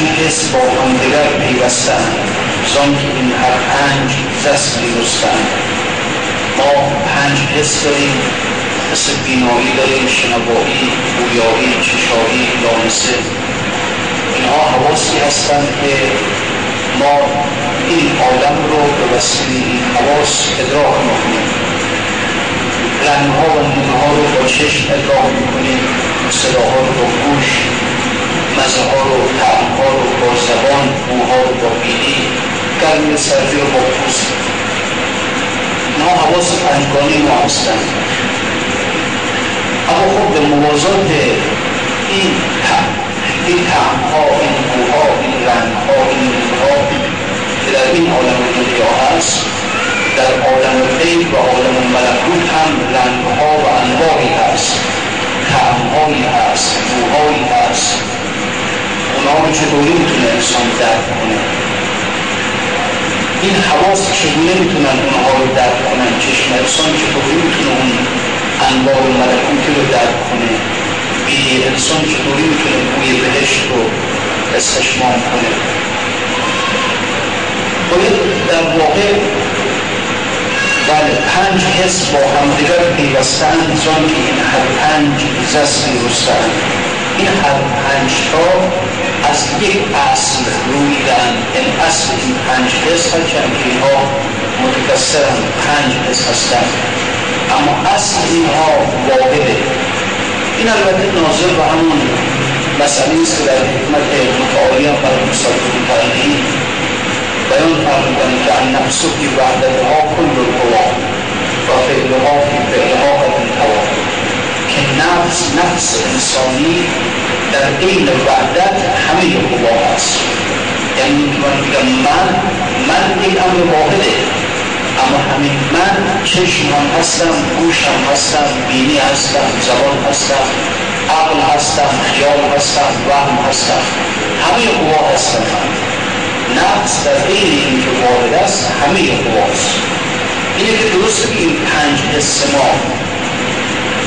پنج حس با همدیگر پیوستند. زان که این هر پنج دست میرستند ما پنج حس داریم. مثل بینایی داریم شنوایی گویایی چشایی لامسه. اینها حواسی هستند که ما این آدم رو به وسیله این حواس ادراک می‌کنیم. رنگها و نورها رو با چشم ادراک می‌کنیم. صداها رو با گوش مزه ها رو تعم ها رو با زبان بوها رو با بینی گرمی سردی رو با پوست حواس ما هستند اما خب به موازات این تعم این تعم ها این بوها این رنگ ها این نورها که در این عالم دنیا هست در عالم غیب و عالم ملکوت هم رنگ ها و انواعی هست. تعم هایی هست بوهایی هست. رو چطوری می‌تونه انسان درک کنه؟ این حواس چگونه می‌تونن اونها رو درک کنن؟ چشم انسان چطوری می‌تونه اون انواع و ملکوتی رو درک کنه؟ بینی انسان چطوری می‌تونه بوی بهشت رو استشمام کنه؟ باید در واقع بله پنج حس با همدیگر پیوستند زان که این هر پنج زست میرستند این پنج تا از یک اصل رویدن این اصل این پنج حس هرچند که اینها متکسرن پنج حس هستند اما اصل اینها واحده این البته ناظر به همون مسئله است که در حکمت متعالی هم برای مصادف تقیی بیان فرمودن که ان نفس فی وحدتها کل القوا و فعلها فی فعلها قد نفس نفس انسانی در این وحدت همه قوا هست. یعنی من بگم من من یک امر واحده. اما همین من چشم هم هستم گوش هم هستم بینی هستم زبان هستم عقل هستم خیال هستم وهم هستم. همه قوا هستم من. نفس در بین این که وارد است همه قواست که درسته که این پنج حس ما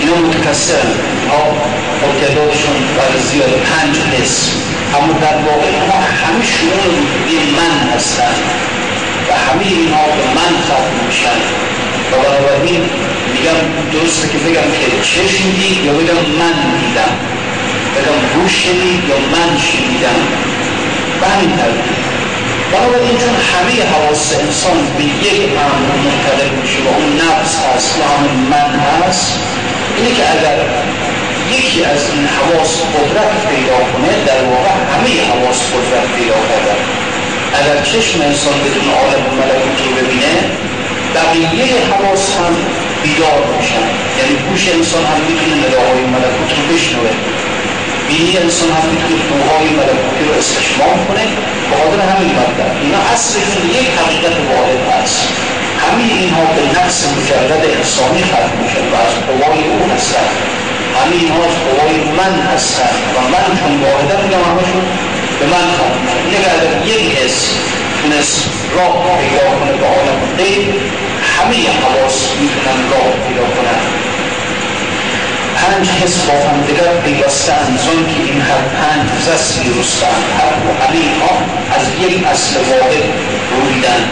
اینا متکسرن ها با تعدادشون برای زیاد پنج حس. اما در واقع ما همه شون این من هستن و همه اینها به من ختم میشن و بنابراین میگم درسته که بگم که چشم دید یا بگم من دیدم. بگم گوش شدید یا من شنیدم. به ترتیب. بنابراین چون همه حواس انسان به یک امر منتقل میشه و اون نفس هست و همون من هست اینه که اگر یکی از این حواس قدرت پیدا کنه در واقع همه حواس قدرت پیدا کردن اگر چشم انسان بدون عالم ملکوت رو ببینه بقیه حواس هم بیدار میشن. یعنی گوش انسان هم می‌تونه نداهای ملکوت رو بشنوه. بینی انسان هم می‌تونه بوهای ملکوتی رو استشمام کنه. به همین مطلب اینا اصلشون یک حقیقت واحد هست. همه اینها به نفس مجرد انسانی ختم میشن و از قوای او هستن. همه اینها از قوای من هستن و من چون واحده میگم همشون. به من ختم میشن این اگر یک حس تونست راه پیدا کنه به عالم غیب. همه حواس می‌تونن راه پیدا کنن. پنج حس با هم دیگر پیوستند زن که این هر پنج زست میرستند هر و همه ها از یک اصل واحد رویدن.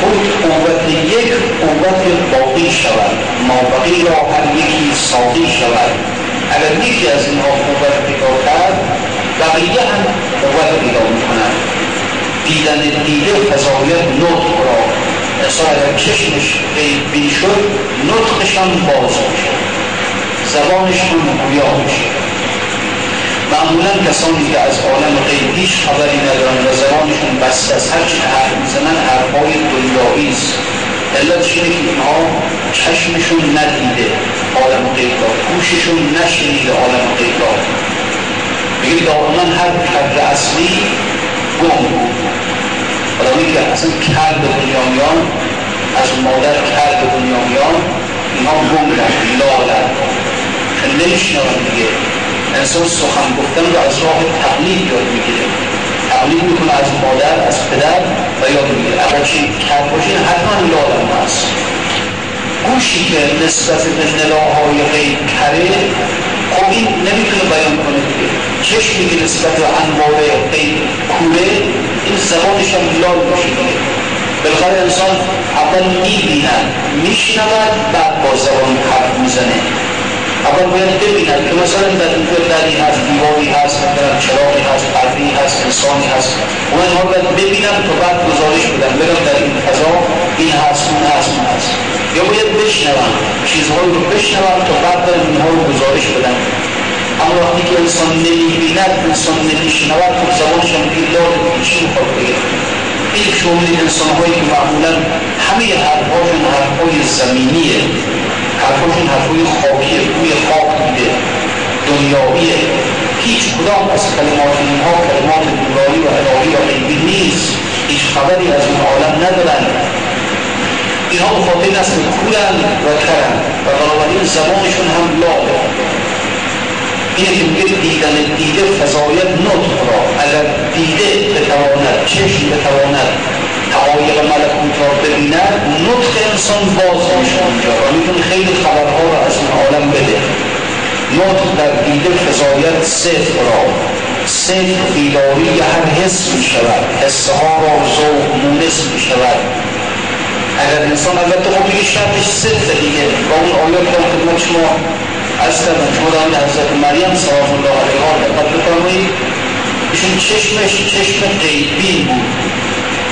خود قوت یک قوت باقی شود. ما بقی را هر یکی ساقی شود. اگر یکی از اینها قوت پیدا کرد بقیه هم قوت پیدا می‌کنند. دیدن دیده فضایت نطق را. اگر چشمش بین شد نطقشان باز شد زبانشون گویا میشه. معمولا کسانی که از عالم غیب هیچ خبری ندارن و زبانشون بسته از هر چی حرف می‌زنن حرفهای دنیایی است. علت اینه که اینها چشمشون ندیده عالم غیب را گوششون نشنیده عالم غیب را. میگه دائما هر کرد اصلی گم بود. آدمی که اصلا کرد دنیا میان از مادر کرد دنیا میان اینها گم رفت لالن نمیشنون دیگه. انسان سخن گفتن رو از راه تقلید یاد می‌گیره. تقلید می‌کنه از مادر از پدر و یاد می‌گیره. اگر چی کرد باشین حتما لالم هست. گوشی که نسبت به نلاهای غیب کره خب این نمی‌تونه بیان کنه دیگه. چشمی که نسبت به انوار غیب کوره این زبانش هم لال باشه دیگه بالاخره انسان اول می‌بیند میشنود بعد با زبان حرف می‌زنه. اول باید ببیند که مثلا در اینجا دری هست دیواری هست مثلا چراغی هست پردی هست انسانی هست. اون اینها باید ببینم تا بعد گزارش بدم بگم در این فضا این هست اون هست اون هست. یا باید بشنوم چیزهایی رو بشنوم تا بعد برم اینها رو گزارش بدم. اما وقتی که انسان نمی‌بیند انسان نمیشنود خب زبانش هم دیگه داره چی می‌خواد بگه؟ این شما انسان هایی که معمولا همه حرفهاشون حرفهای زمینیه. حرفاشون حرفای خاکیه روی خاک میده دنیاییه هیچ کدام از کلمات اینها کلمات نورانی و الهی و غیبی نیست هیچ خبری از این عالم ندارن اینها مخاطب که کورن و کرن و بنابراین زبانشون هم لاغه اینه که میگه دیدن دیده فضایت نطق را اگر دیده بتواند چشم بتواند حقایق ملکوت را ببیند نطق انسان باز میشه اونجا و می‌تونه خیلی خبرها را از این عالم بده نطق در دیده فضایت صفر را. صفر بیداری هر حس می شود حسه ها را ذوق مونس می شود اگر انسان البته خب دیگه شرطش صفر دیگه. با اون آیات که خدمت شما از کردم شما در حضرت مریم سلام الله علیها دقت بفرمایید ایشون چشمش چشم غیبی بود.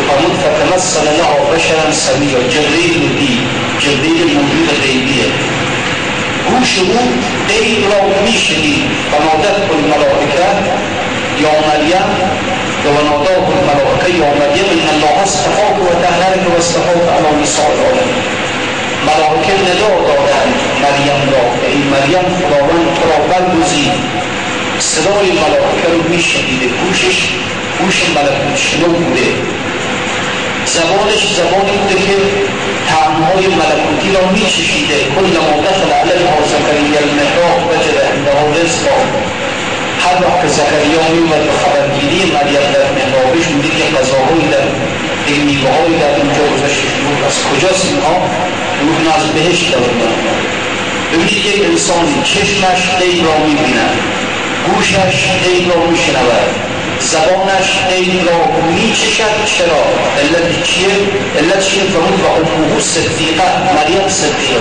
فرمود فتمثل له بشرا سویا جبریل دید جبریل موجود غیبیه گوش او غیب را میشنید و نادت کن ملائکه یا مریم و ناداه الملائکه یا مریم ان الله استفاق و تهرک و استفاق علی نساء العالمین ملائکه ندا دادند مریم را این مریم خداوند تو را برگزید صدای ملائکه رو میشنیده گوشش گوش ملکوت شنو بوده. زبانش زبانی بوده که تعمهای ملکوتی را می چشیده کل ما دخل علیها زکریا المحراب وجد عندها رزقا هر وقت که زکریا میومد به خبرگیری مریم در محرابش می‌دید که غذاهایی در یک میوههایی در اونجا گذاشته. شده از کجاست اینها؟ روح از بهشت آوردن ببینید یک انسانی چشمش غیب را می‌بیند. گوشش غیب را میشنود. زبانش غیب را میچشد چرا؟ علت چیه؟ علت چیه فرمود و امه صدیقه مریم صدیقه؟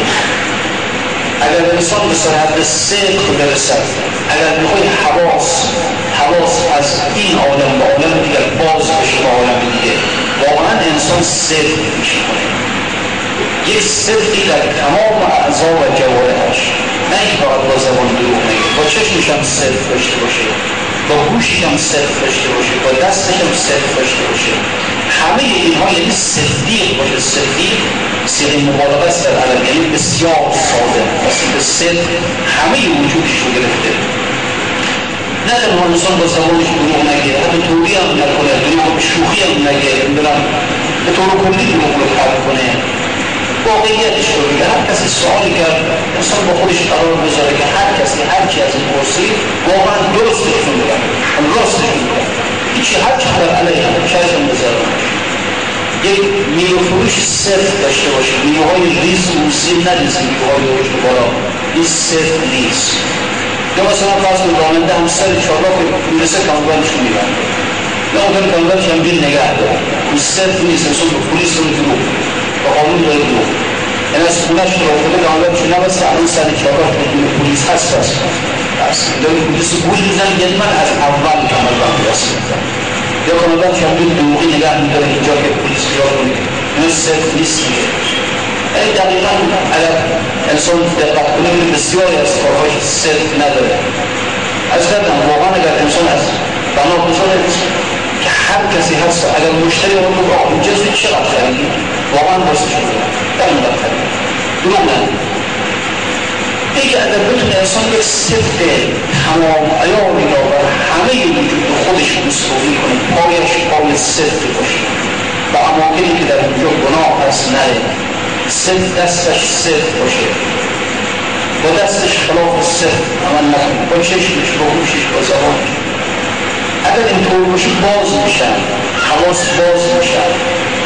اگر انسان به سرحد صدق برسد اگر بخوای حواس حواس از این عالم به عالم دیگر باز بشه به عالم دیگه واقعا انسان صدق میشه. یک صدقی در تمام اعضا و جوارحش نه اینکه فقط با زبان دروغ نگه. با چشمش هم صدق داشته باشه. با گوشش هم صدق داشته باشه با دستش هم صدق داشته باشه همه اینها یعنی صدیق باشه. صدیق سیغه مبالغه است در عرب یعنی بسیار ساده. اصلا به صدق همه وجودش رو گرفته. نه تنها انسان با زبانش دروغ نگه حتی توری هم نکنه دروغ شوخی هم نگه. به طور کلی دروغ رو کنه؟ واقعیتش رو بگه هر کسی سوالی کرد انسان با خودش قرار بذاره که هر کسی هر چی از این پرسی واقعا درست بهتون بگم راست بهتون بگم هیچی هر چی در علیه هم چایتون بذارم یک میوه فروش صرف داشته باشه. میوه های ریز و موسی نریز میوه های روش بالا. این صرف نیست. یا مثلا فرض کن راننده هم سر چالاک می‌رسه کامرانش رو میبنده. یا ممکن کامرانش هم بیل نگه داره. اون صرف نیست. انسان به پولیس رو دروغ قانون داره دروغ این از خونش رو خود کامرانش رو نبسته الان سر چالاک بدون پلیس هست بس بس. داره پلیس گوش میزن یعنی من از اول کامران راست میزن یا کامران هم بیل دروغی نگه میداره اینجا که پلیس بیاد کنید این صرف نیست میگه یعنی دقیقا اگر انسان دقت کنید بسیاری از کارهاش صدق نداره. از کردم واقعا اگر انسان از بنا بذاره تعكسي هسه على المشتري والمبيع وجذب شراء خارجي يعني. وعن بس شراء تمام. بمعنى إذا أدبتنا يصلي السبت حمام أيوم الأول حميد يخدش مسؤوليكم قويش قوي السبت كش بأماكن كده بنجوه بنوع أسنائي السبت دستش السبت كشي ودستش خلاف السبت أما النخل كشيش مش بروشش وزهوش اگر اینطور باشه باز میشن حواس باز میشن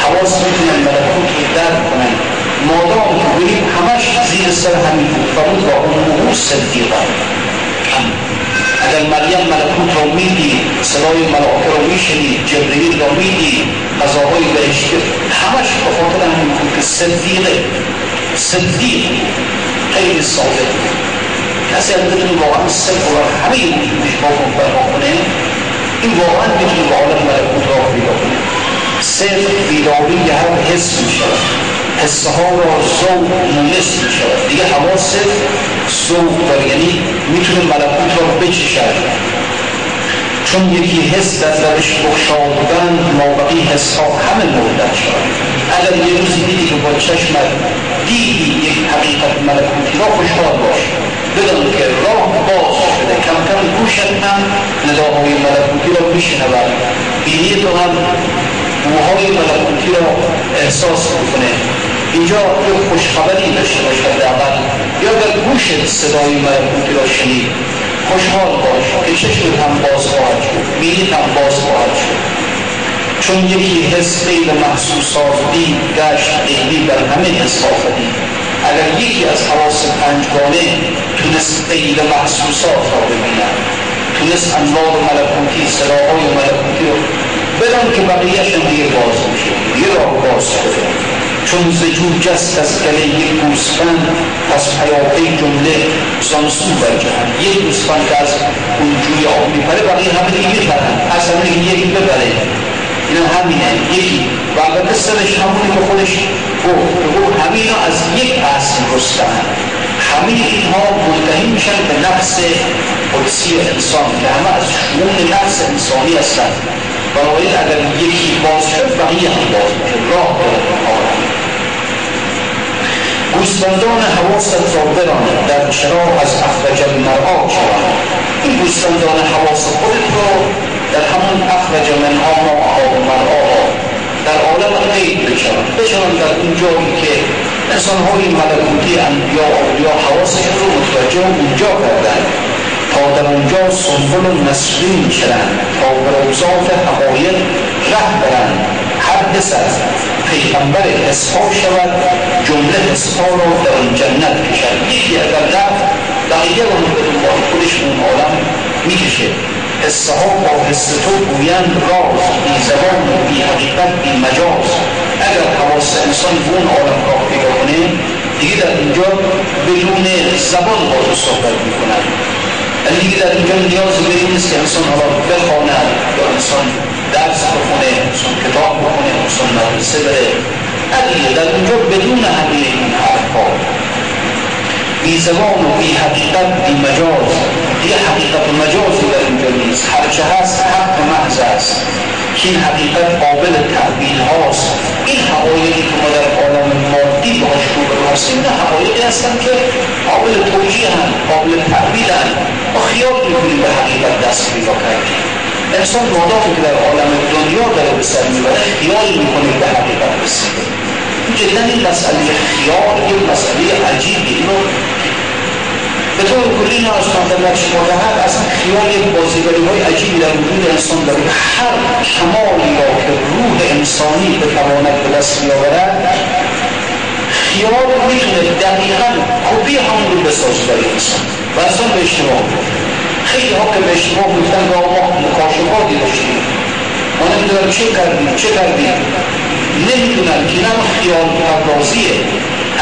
حواس می‌تونن ملکوت رو درک کنن مادام که بریم همش زیر سر همین بود و بود با اون صدیقه. اگر مریم ملکوت را می‌دید صدای ملائکه را میشنید جبرئیل را می‌دید غذاهای بهشتی همش به خاطر همین بود که صدیقه. صدیق خیلی صادق کسی از بدون واقعا صدق را همه وجودش با برپا کنه؟ این واقعا می‌تونه عالم ملکوت را پیدا کنه. صدق بیداری هر حس می‌شود حسه ها را ذوق مونس می‌شود دیگه حواس ذوق داره. یعنی می‌تونه ملکوت را بچشد چون یکی حس در درش بخشاد بودن مابقی حس ها همه مردن شد اگر یه روزی دیدی که با چشمت دیدی یک حقیقت ملکوتی را خوشحال باش. بدان که راه باز کم کم گوشت هم نداهای ملکوتی را میشنود بینی تو هم بوهای ملکوتی را احساس می‌کنه. اینجا یه خوشخبری داشته باشد اول. یا در گوش صدای ملکوتی را شنید خوشحال باش. که چشمت هم باز خواهد شد. بینید هم باز خواهد شد. چون یکی حس غیر محسوسات دید گشت غیبی بر همه حس دید اگر یکی از حواس پنجگانه تونست غیر محسوسات را ببیند تونست انوار ملکوتی صداهای ملکوتی رو بدان که بقیهش هم دیگه باز میشه یه راه باز شده. چون زجور جست از گله یک گوسفند از پیاپی جمله زانسو برجهند. یک گوسفند که از اون جوی آب میپره بقیه همه دیگه میپرن اصلا دیگه یکی ببره. این هم همینه یکی. و البته سرش همونی که خودش گفت که همین از یک اصل رستن همه اینها منتهی میشن به نفس قدسی انسان که همه از شمون نفس انسانی هستند بنابراین اگر یکی باز شد بقیه هم باز راه داره. گوسفندان حواست را بران در چرا از اخرج المرعا شوند. این گوسفندان حواس خودت را در همون اخرج منها ما آب مرعا در عالم غیب بشوند. بشوند در اون جایی که انسان های ملکوتی انبیا اولیا حواسشون رو متوجه اونجا کردن تا در اونجا سنبل و نسرین شدن تا به روزات حقایق ره هر حس از پیغمبر حسها شود. جمله حسها را در اون جنت کشد. یکی اگر رفت بقیه رو به دنبال خودش اون عالم می‌کشه. حسه ها با حس تو گویند راز بی زبان و بی حقیقت بی مجاز. اگر حواس انسان اون عالم راه پیدا کنه دیگه در اینجا بدون زبان با تو صحبت می‌کنن یعنی دیگه در اینجا نیاز به این نیست که انسان حالا بخواند یا انسان درس بخونه انسان کتاب بخونه انسان مدرسه بره. نه در اینجا بدون همه این حرفها بی زبان و بی حقیقت بی مجاز دیگه حقیقت و مجازی در اینجا نیست هرچه هست حق محض است این حقیقت قابل تعبیل هاست این حقایقی که ما در عالم مادی باش رو براسیم نه حقایقی هستن که قابل توجیه هم قابل تعبیل هم ما خیال می‌کنیم به حقیقت دست پیدا کردیم انسان مادامی که در عالم دنیا داره به سر می‌بره خیال می‌کنیم به حقیقت رسیده جدا این مسئله خیال یک مسئله عجیبی اینو به طور کلی نه از شما دهد اصلا خیال یک بازیگری های عجیبی در وجود انسان داره. هر کمالی را که روح انسانی بتواند به دست بیاورد خیال می‌تونه دقیقا کپی همون رو بسازه برای انسان. و اصلا به اشتباه خیلی ها که به اشتباه گفتن و ما مکاشفاتی داشتیم. ما نمی‌دونم چه کردیم چه کردیم. نمی‌دونم که نه خیال پردازیه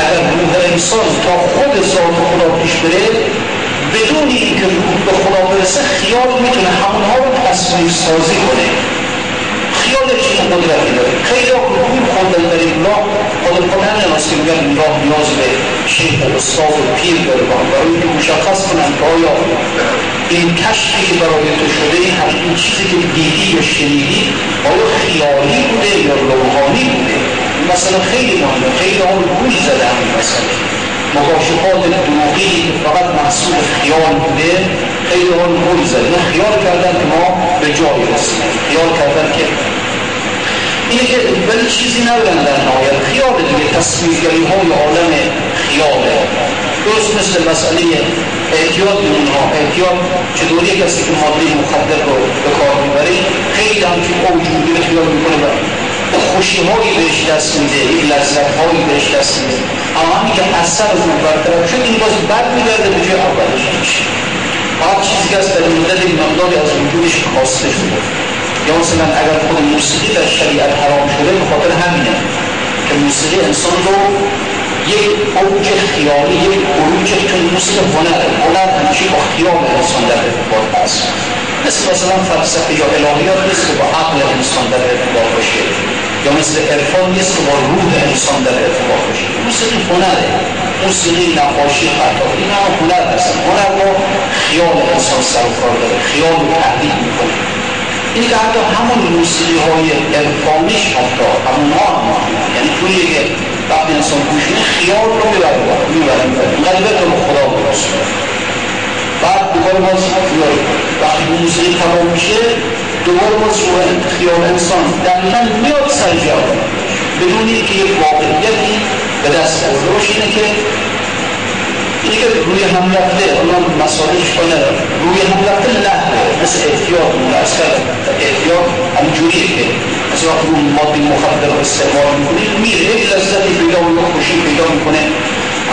اگر روح انسان تا خود ذات خدا پیش بره بدون اینکه روح به خدا برسه خیال می‌تونه همونها رو تصویر سازی کنه. خیال چی قدرتی داره خیلی ها روح خوندن در این راه خود همین است که میگن این راه نیاز به شیخ و استاد و پیر داره. برای اینکه مشخص کنن که آیا این کشفی که برای تو شده این چیزی که دیدی یا شنیدی آیا خیالی بوده یا روحانی بوده مثلا خیلی مهمه خیلی اون گوش زده همین مسئله مکاشفات دروغی فقط محصول خیال بوده خیلی اون گوش زده خیال کردن که ما به جای رسیدیم خیال کردن که اینه که ولی چیزی ندارن در نهایت خیال دیگه تصویرگری های عالم خیاله درست مثل مسئله احتیاط اونها احتیاط چطوری کسی که ماده مخدر رو به کار می‌بره خیلی هم که اوجودی رو خیال می‌کنه و خوشی هایی بهش دست میده این لذت هایی بهش دست میده. اما همین که اثر اون برطرف شد این باز بد میگرده به جای اولش هر چیزی که از در مدت مقداری از وجودش کاسته شده. یا مثلا اگر خود موسیقی در شریعت حرام شده به خاطر همینه که موسیقی انسان رو یک اوج خیالی یک عروج موسیقی هنر هنر همیشه با خیال انسان در ارتباط هست مثل مثلا فلسفه یا الهیات نیست که با عقل انسان در ارتباط باشه. یا مثل عرفان نیست که با روح انسان در ارتباط باشه. موسیقی هنره. موسیقی نقاشی خطا این هم هنر هست. هنر با خیال انسان سر و کار داره. خیال رو تحلیل می‌کنه. این که حتی همون موسیقی های عرفانیش حتی همون ها هم. یعنی توی که وقتی انسان گوش خیال رو می‌بره می‌بره می‌بره اینقدر به خدا برسه بعد دوباره باز وقتی موسیقی تمام میشه دوباره باز رو خیال انسان دقیقا میاد سر جا. بدون اینکه یک واقعیتی به دست آورده باشه اینه که اینه که روی هم رفته اونم مسائلش کنه. روی هم رفته لحظه اصلا احتیاط همجوریه که مثلا وقتی اون مادی مخدر رو استعمال می‌کنه میره یک لذتی پیدا و خوشی پیدا می‌کنه.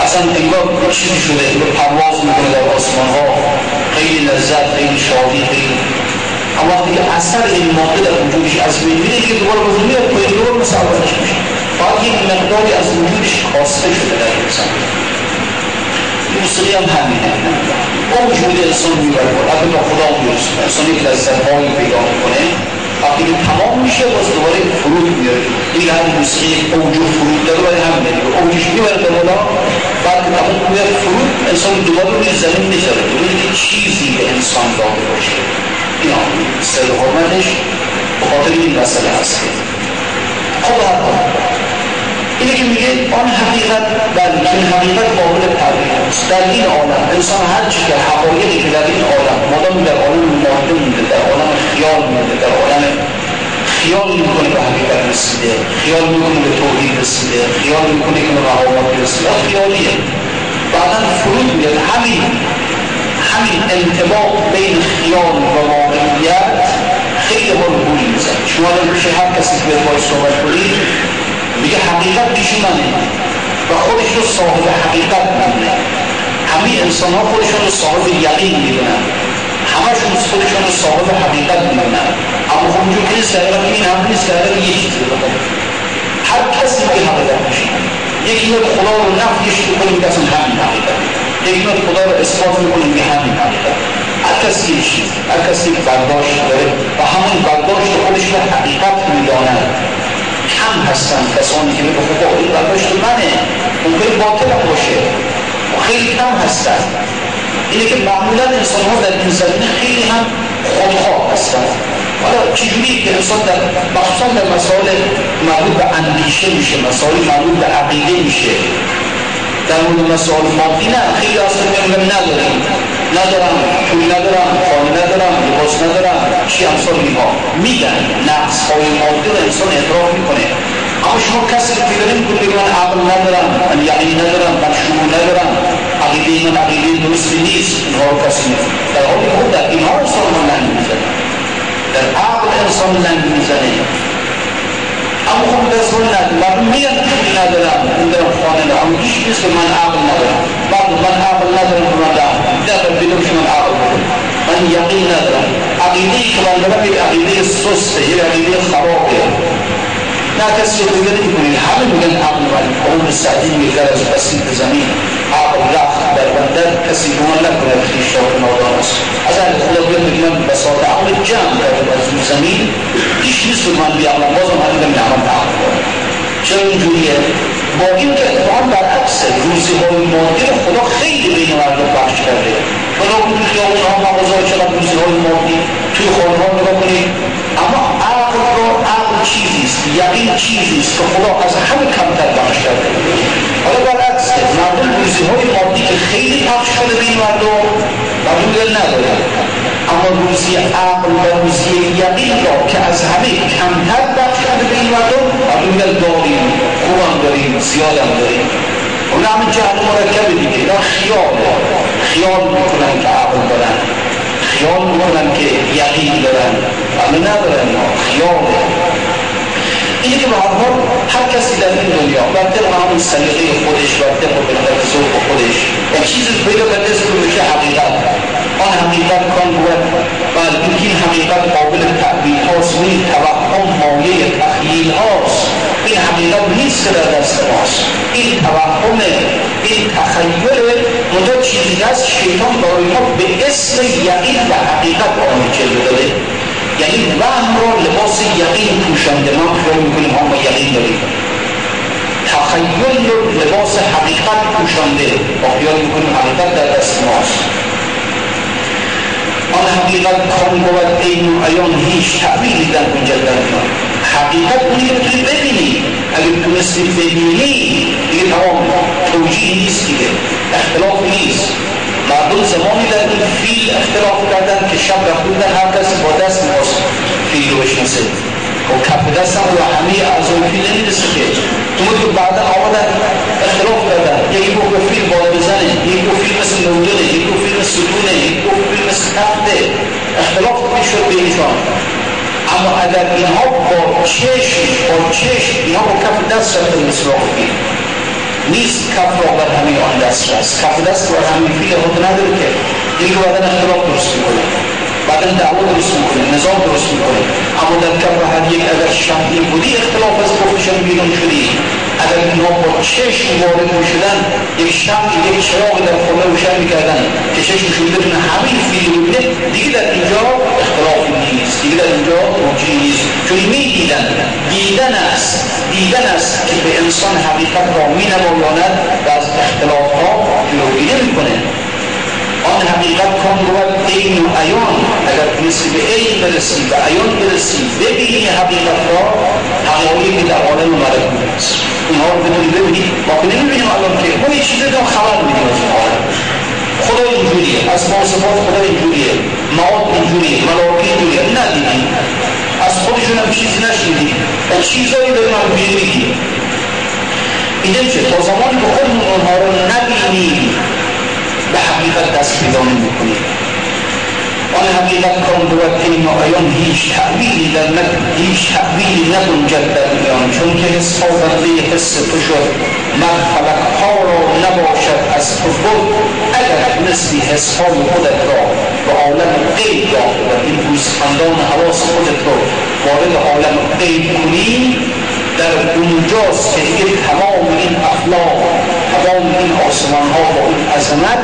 اصلا انگار چیزی شده به پرواز می‌کنه در آسمان ها خیلی لذت خیلی شادی خیلی اما که اثر این ماده در وجودش از بین میره که دوباره باز میاد پای دوباره اولش میشه. باید مقداری از وجودش کاسته شده در انسان. موسیقی هم همینه. با وجود انسان می‌بره. اگه تا خدا می‌رسه. انسان یک لذت هایی پیدا می‌کنه. وقتی که تمام میشه باز دوباره فرود میاره این هم موسیقی اوج فرود داره. برای همینه اوجش می‌بره به بالا بعد که تمام میاره فرود انسان دوباره روی زمین می‌ذاره. دوباره که چیزی به انسان داده باشه. این هم سر حرمتش به خاطر این مسئله هست. خب هر اینه که میگه آن حقیقت در این حقیقت قابل تغییر. در این عالم انسان هر چی که حقایقی که در این عالم مادام در عالم ماده مونده در عالم خیال مونده در عالم خیال می‌کنه به حقیقت رسیده خیال می‌کنه به توحید رسیده خیال می‌کنه که به مقامات رسیده. خیالیه. بعدا فرود میاد همین همین انتباق بین خیال و واقعیت خیلی ما رو گولی میزن شما در پیش هر کسی که باید صحبت کنید میگه حقیقت پیش منه و خودش رو صاحب حقیقت می‌دونه همه انسان ها خودشون رو صاحب یقین می‌دونن همشون خودشون رو صاحب حقیقت می‌دونن اما اونجور که نیست دقیقا این هم نیست دقیقا یه چیزی بکنه هر کسی به حقیقت میشه یکی میاد خدا رو نفیش می‌کنه میگه اصلا همین حقیقت یکی میاد خدا رو اثبات می‌کنه میگه همین حقیقت هر کسی چیز هر کسی برداشت داره و همون برداشت خودش رو حقیقت میدانه کم هستن کسانی که میگه خب این برداشت منه ممکن باطل باشه خیلی کم هستن. اینه که معمولا انسان ها در این زمینه خیلی هم خودخواه هستن. حالا چجوری که انسان در مخصوصا در مسائل مربوط به اندیشه میشه مسائل مربوط به عقیده میشه. در مورد مسائل مادی نه خیلی اصلا میگن نداریم. ندارم پول ندارم خانه ندارم لباس ندارم چی امثال اینها. میدن. نقص های مادی رو انسان اعتراف می‌کنه. اما شما کسی پیدا نمی‌کنه بگه من عقل ندارم من یقین ندارم من شعور ندارم. عديدين من عديدين دروس في النيس اللي هو كاسينيس لو هو بيقول ده لكن هو صمم لنا الميزانية الأعضل إن صمم لنا؟ الميزانية أم هم بسرنا مرميا إلى دلام عند الأخوان العام يشبس من أعضل نظر بعض من أعضل نظر من مدام لا تبدلش من أعضل من يقين نظر عقيدي كمان ربي عقيدي السوس هي عقيدي الخرابية لا تسجد ذلك من الحمل من الأعضل والقرون السعدين من درجة السنة زمين عقل رفت در بندر کسی گمان نکنه خویش را که نادان است از اهل خدا بیاد من بساط عقل جمع کرده از اون زمین هیچ نیست که من بیعقلم بازم میگم نعمت عقل دارم چرا اینجوریه با این که اتفاقا برعکس روزی های مادی رو خدا خیلی بین مردم بخش کرده خدا کنید خیابون ها مغازه چقدر روزی های مادی توی خانه ها نگاه کنید اما عقل رو عقل چیزیست یقین چیزیست که خدا از همه کمتر بخش کرده. حالا برعکس مردم روزی های مادی که خیلی پخش شده بین مردم مردم دل ندارن. اما روزی عقل و روزی یقین را که از همه کمتر بخش کرده به این مردم مردم دل داریم خوبم داریم زیادم داریم. اون همه جهل مرکب دیگه. اینا خیاله خیال می‌کنن که عقل دارن. خیال می‌کنن که یقین دارن. اما ندارن. خیاله اینه که به حال هر کسی در این دنیا بر طبق همون سلیقه خودش بر طبق به ذوق خودش و چیزی پیدا کرده است که حقیقت آن حقیقت کان بود بل این حقیقت قابل تعبیر هاست و این توهم مایه تخییل هاست این حقیقت نیست که در دست ماست این توهم این تخیل منتها چیزی است شیطان برای ما به اسم یقین و حقیقت آن جلوه داده یعنی وهم را لباس یقین پوشانده ما خیال می‌کنیم ما با یقین داریم تخیل رو لباس حقیقت پوشانده با خیال می‌کنیم حقیقت در دست ماست آن حقیقت کان بود این و ایان هیچ تعبیری در اونجا در حقیقت اونی رو توی ببینی اگر تونستی ببینی دیگه تمام توجیه نیست دیگه اختلاف نیست مردم زمانی اختلاف کردن که شب رفتوندن هر کسی با دست می‌خواست فیل رو بشناسه. و کف دست هم و همه اعضای فیل نمی‌رسه که. اون که بعدا آمدن اختلاف کردن. یکی گفت به فیل باید بزنه یکی گفت فیل مثل نودله یکی گفت فیل مثل ستونه یکی گفت فیل مثل تخته. اختلاف می‌شد بینشان اما اگر اینها با چشم با چشم اینها با کف دست رفتن سراغ فیل نیست کف را بر همین آن دست راست کف دست بر همین فیل خود نداره که. رو بعدن اختلاف درست می‌کنه. بعدن دعوا درست می‌کنه نظام درست می‌کنه. اما در هر یک اگر شمعی بودی اختلاف از خودشان بیرون شدی. اگر اینها با چشم وارد می‌شدن یک شمع یک چراغ در خونه روشن می‌کردن که چشمشون بدون همین فیل ببینه دیگه در اینجا اختلافی نیست دیگه در اینجا توجیه نیست. چون می‌دیدن دیدن است دیدن است که به انسان حقیقت را می نمایاند و از اختلاف ها جلوگیری می‌کنه. حقیقت کن بود این و ایان اگر تونستی به این برسی و ایان برسی ببینی حقیقت را حقایقی که در عالم ملکوت است. اینها رو بدونی ببینی. ما که نمی‌بینیم الان که ما یه چیزی رو خبر میدیم از عالم خدا اینجوریه. از صفات خدا اینجوریه. معاد اینجوریه. ملاکی اینجوریه. ندیدیم از خودشون هم چیزی نشنیدیم و چیزایی داریم هم میگیم اینه چه تا زمانی که خودمون اونها رو نبینیم به حقیقت دست پیدا نمی‌کنیم آن حقیقت کن بود این آیان هیچ تعبیری در نک هیچ تعبیری نگنجد در میان چون که حس ها برده حس تو شد من فلک ها را نباشد از تو بود اگر تونستی حس های خودت را به عالم غیب داخل و این حواس خودت را وارد عالم غیب کنی در اونجاست که دیگه تمام این اخلاق تمام این آسمان ها با این عظمت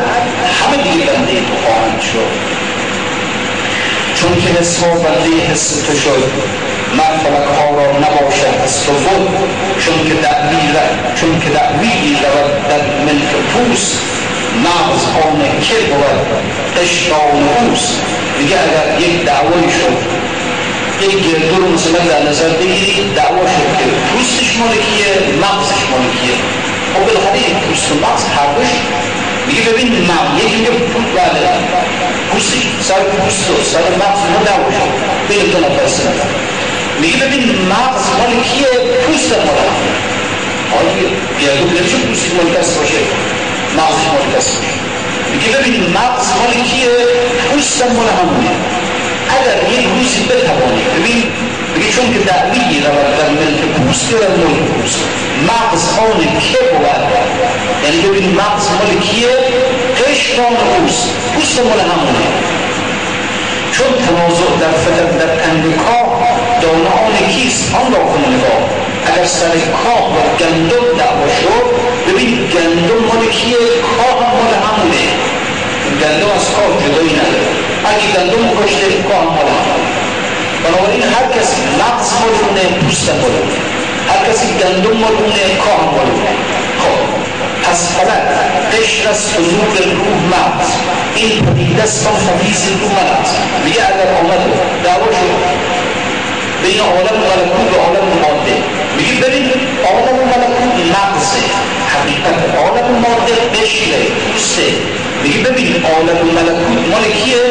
همه دیگه بنده تو خواهند شد. چون که حس ها بنده حس تو شد من فلک ها را نباشد از تو بود چون که دعوی چون که دعوی رود در ملک پوست مغز آن که بود قشتان اوست. دیگه اگر یک دعوی شد یک گردو رو مثلا در نظر بگیرید دعوا شد که پوستش مالکیه مغزش مالکیه. خب بالاخره یک پوست و مغز هر دوش. میگه ببین مغز یکی میگه بله پوستی سر پوست و سر مغز ما دعوا شد بین دو نفر سه نفر. میگه ببین مغز مالکیه پوست مال حالا گردو نمیشه پوستی مالک است باشه. مغزش مالک باشه. میگه ببین مغز مالکیه پوست مال همونه اگر یک روزی بتوانی. ببین بگه چون که دعوی رود در ملک پوست یا در ملک پوست. مغز آن که بود؟ یعنی ببین مغز مال کیه؟ قشتان اوست پوست. مال همونه. چون تنازع در فتر در امریکا دانه آن کیست؟ آن را کن نگاه. اگر سر کاه و گندم دعوا شد ببین گندم مال کیه؟ کاه مال همونه. گندم از کاه جدایی نداره. اگه گندم کشته کاه مال بنابراین هر کس مغز مالونه پوست مالونه هر کسی گندم مالونه کام مالونه خب پس فقط قشر و نور روح مغز. این پدیده است من خفیز روح مغز. میگه اگر آمد دعوا شد بین عالم ملکوت و عالم ماده. میگه عالم ملکوت مغزه حقیقت عالم ماده قشره پوسته میگه ببین عالم ملکوت مال کیه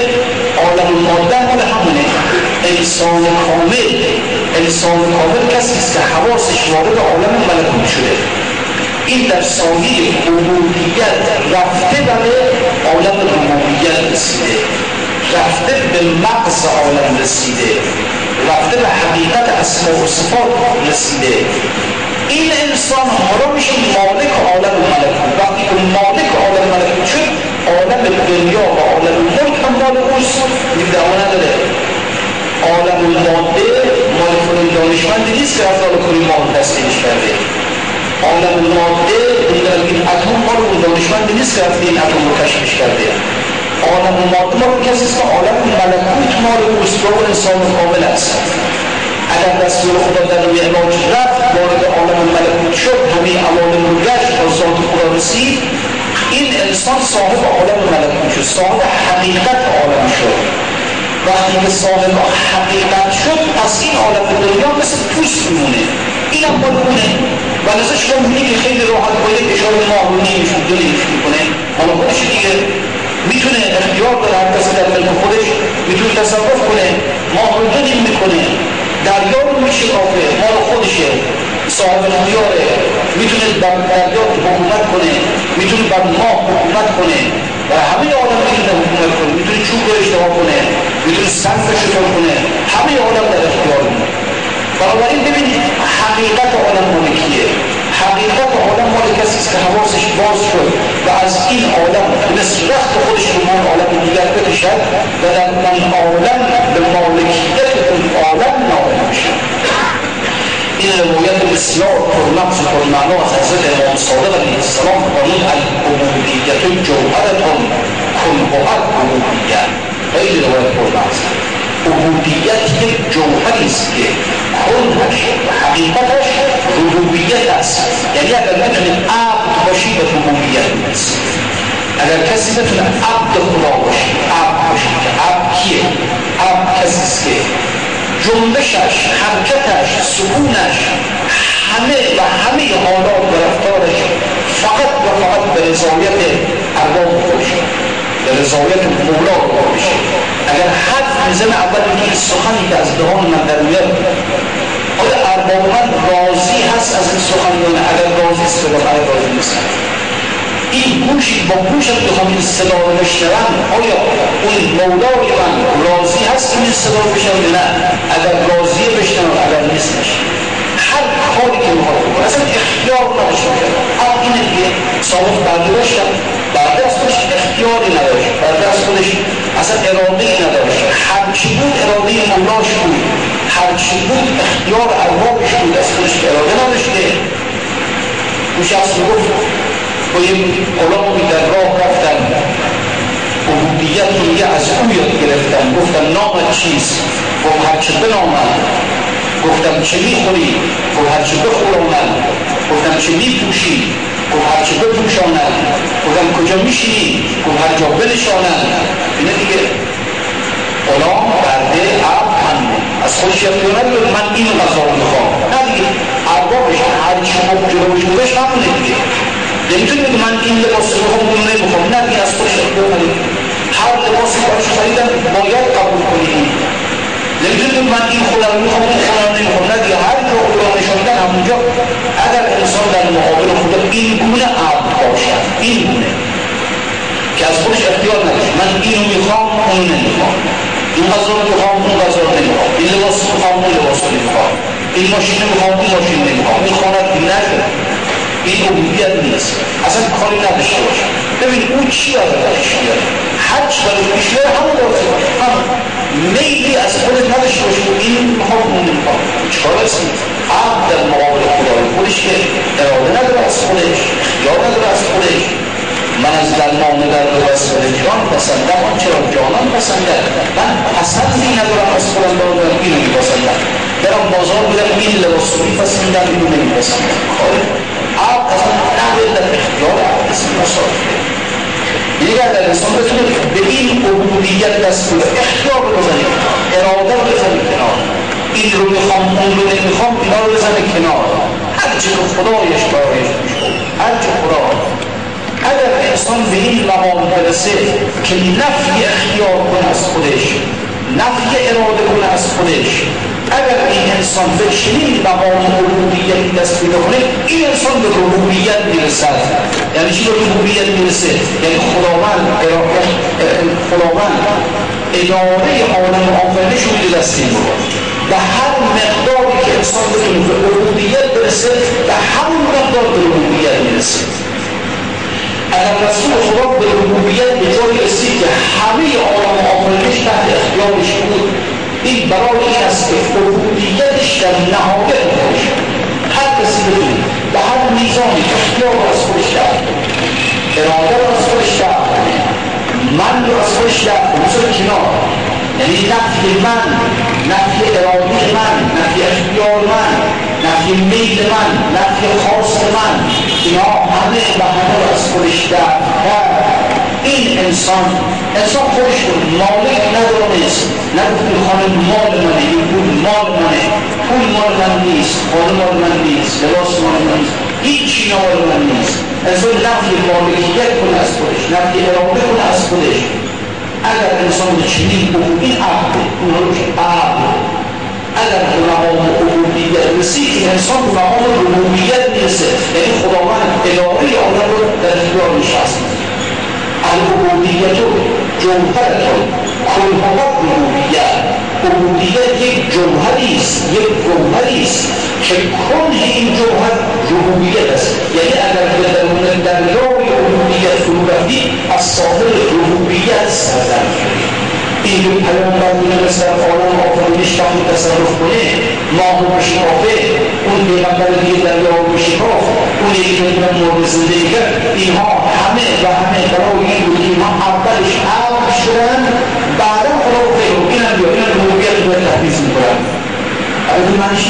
عالم ماده مال همونه انسان کامل انسان کامل کسی است که حواسش وارد عالم ملکوت شده این در سایه عبودیت رفته برای عالم ربوبیت رسیده رفته به مغز عالم رسیده رفته به حقیقت اسماء و صفات رسیده این انسان حالا میشه مالک عالم ملکوت وقتی که مالک عالم ملکوت شد عالم دنیا و عالم ملک هم مال اوست. دعوا نداره. عالم ماده مال کنون دانشمند نیست که رفت کنی مال تسلیمش کرده عالم ماده این اتم مال اون دانشمند نیست که رفت این اتم رو کشفش کرده. عالم ماده مال کسی است که عالم ملکوت مال اوست. و انسان کامل است. اگر دستور خدا در روی علاج رفت. وارد عالم ملکوت شد همین عوالم رو گشت تا ذات خدا رسید. این انسان صاحب عالم ملکوت شد صاحب حقیقت عالم شد. وقتی که صاحب حقیقت شد پس این عالم دنیا مثل پوست میمونه. این هم مالونه و لذا شما می‌بینی که خیلی راحت باید اشاره ماه رو نمیشون دو نمیشون کنه حالا خودش دیگه می‌تونه اختیار داره هر کسی در ملک خودش می‌تونه تصرف کنه. ماه رو دو می‌کنه. دریا رو میشه کافه مال خودشه. صاحب اختیاره می‌تونه بر دریا حکومت کنه. می‌تونه بر ماه حکومت کنه. و همه عالم می‌تونه حکومت کنه. می‌تونه چوب رو اشتباه کنه. می‌تونه سنگ رو شکل کنه. همه عالم در اختیار بنابراین ببینید حقیقت عالم مالکیه حقیقت عالم مال کسی است که حواسش باز شد و از این عالم رخت خودش به من عالم دیگر بکشد و در اون عالم به مالکیت اون عالم نامه بشد این روایت بسیار پرنقص و پرمعنا از حضرت امام صادق علیه السلام فرمود العبودیت جوهرتون کنبهت عبودیت خیلی روایت پرنقص عبودیت یک جوهری است که کنش حقیقتش ربوبیت است. یعنی اگر بتونی عبد باشی به ربوبیت می‌رسی. اگر کسی بتونه عبد خدا باشی عبد باشی که عبد کیه؟ عبد کسی است که جنبشش حرکتش سکونش همه و همه حالات و رفتارش فقط و فقط به رضایت ارباب خودش به رضایت مولا بشه اگر حرف می‌زنه اول این سخنی که از دهان من در میاد آیا ارباب من راضی هست از این سخنیان اگر راضی است بالاخره راضی نیستن این گوشی با گوشم بخوام این صدا رو بشنوم آیا اون مولای من راضی هست این صدا رو بشنوم نه؟ اگر راضی بشنوم اگر نیستش هر کاری که می‌خواد بکنه اصلا اختیار نداشته باشه این دیگه سابق برده داشتم خودش اختیاری نداشت. برده از خودش اصلا اراده نداشت. هرچی بود اراده مولاش بود. هرچی بود اختیار ارواحش بود. از خودش اراده نداشته. اون شخص گفت با یه غلامی در راه رفتن عبودیت دیگه از او یاد گرفتن. گفتم نامت چیست؟ گفت هرچه بنامم. گفتم چه می‌خوری؟ گفت هرچه بخورانم گفتم چه میپوشی گفت هرچه بپوشانم گفتم کجا میشینی گفت هر جا بنشانم اینه دیگه غلام برده عبد همه. از خودش اختیار من اینو غذا می‌خوام. نه دیگه اربابش هرچی خوب جلوش بودش همونه دیگه. نمی‌تونه بگه من این لباس رو هم اون نمی‌خوام. نه دیگه از خودش نداره هر لباسی براش خریدم باید قبول کنیم نمی‌تونه بگه من این خودم می‌خوام اون خودم نمی‌خوام نه دیگه هر جا خدا نشاندن همونجا اگر انسان در مقابل خدا این گونه عبد باشد این گونه که از خودش اختیار نداره من اینو می‌خوام اون نمی‌خوام این غذا رو می‌خوام اون غذا رو نمی‌خوام این لباس می‌خوام اون لباس رو نمی‌خوام این ماشین می‌خوام اون ماشین نمی‌خوام این خانه نشه این عبودیت نیست اصلا کاری نداشته باشه ببین اون چی داره درش بیاره هر چی داره پیش همون داره خودت نداشته باشه این می‌خوام اون نمی‌خوام چیکار هستی عبد در مقابل خدای خودش که اراده نداره از خودش یا نداره از خودش من از درمان در رسول جان پسندم آن چرا جانان پسندم من پسندی ندارم از خودم دارم اینو میپسندم برم بازار بودم این لباس پس میدم اینو نمیپسم خب عقل اصلا نقل در اختیار اصلا مصادفه یعنی اگر انسان بتونه به این عبودیت دست بده اختیار بزنه اراده رو بزنه کنار. این رو می‌خوام اون رو نمی‌خوام اینا رو بزنه کنار. هر چه خدایش بایش هر چه خدا اگر انسان به این مقام برسه که نفی اختیار کنه از خودش نفی اراده کنه از خودش. اگر این انسان به چنین مقام ربوبیت دست پیدا کنه این انسان به ربوبیت می‌رسد. یعنی چی به ربوبیت می‌رسه؟ یعنی خداوند خداوند اداره عالم آفرینش رو این و هر مقداری که انسان بتونه به ربوبیت برسه و همون مقدار به ربوبیت می‌رسه. اگر رسول خدا به ربوبیت به جای رسید که همه عالم آفرینش تحت اختیارش بود. این برای این است که عبودیتش در نهایت باشه. هر کسی بتونه به هر میزانی اختیار رو از خودش در اراده رو از خودش در من رو از خودش در کنار یعنی نفی من نفی اراده من نفی اختیار من. نفی میل من. نفی خواست من اینا همه و همه از خودش در این انسان انسان خودش رو مالک ندانست. نگفت این خانه مال منه این پول مال منه. پول مال من نیست خانه مال من نیست لباس مال من نیست هیچی مال من نیست. انسان نفی مالکیت کنه از خودش نفی اراده کنه از خودش. اگر انسان چنین بود این عقل اون رو که عقل اگر به مقام عبودیت رسید این انسان به مقام ربوبیت می‌رسه. یعنی خداوند اداره آدم رو در اختیار نشست. العبودیت جوهر کلهات ربوبیت عبودیت. یک جوهری است یک جوهری است که کنه این جوهر ربوبیت است. یعنی اگر به درون دریای عبودیت فرو رفتی از ساحل ربوبیت سرزن این دو پیامبر بوده مثل عالم آفرینش وقتی تصرف کنه ماه رو بشکافه اون پیغمبر دیگه دریا رو بشکاف اون یکی که مورد زندگی کرد اینها همه و همه برای این بود که اینها اولش عقل شدن بعدا خدا رو پیدا اینم بیا اینم ربوبیت رو باید تحریف میکنن اگر معنیش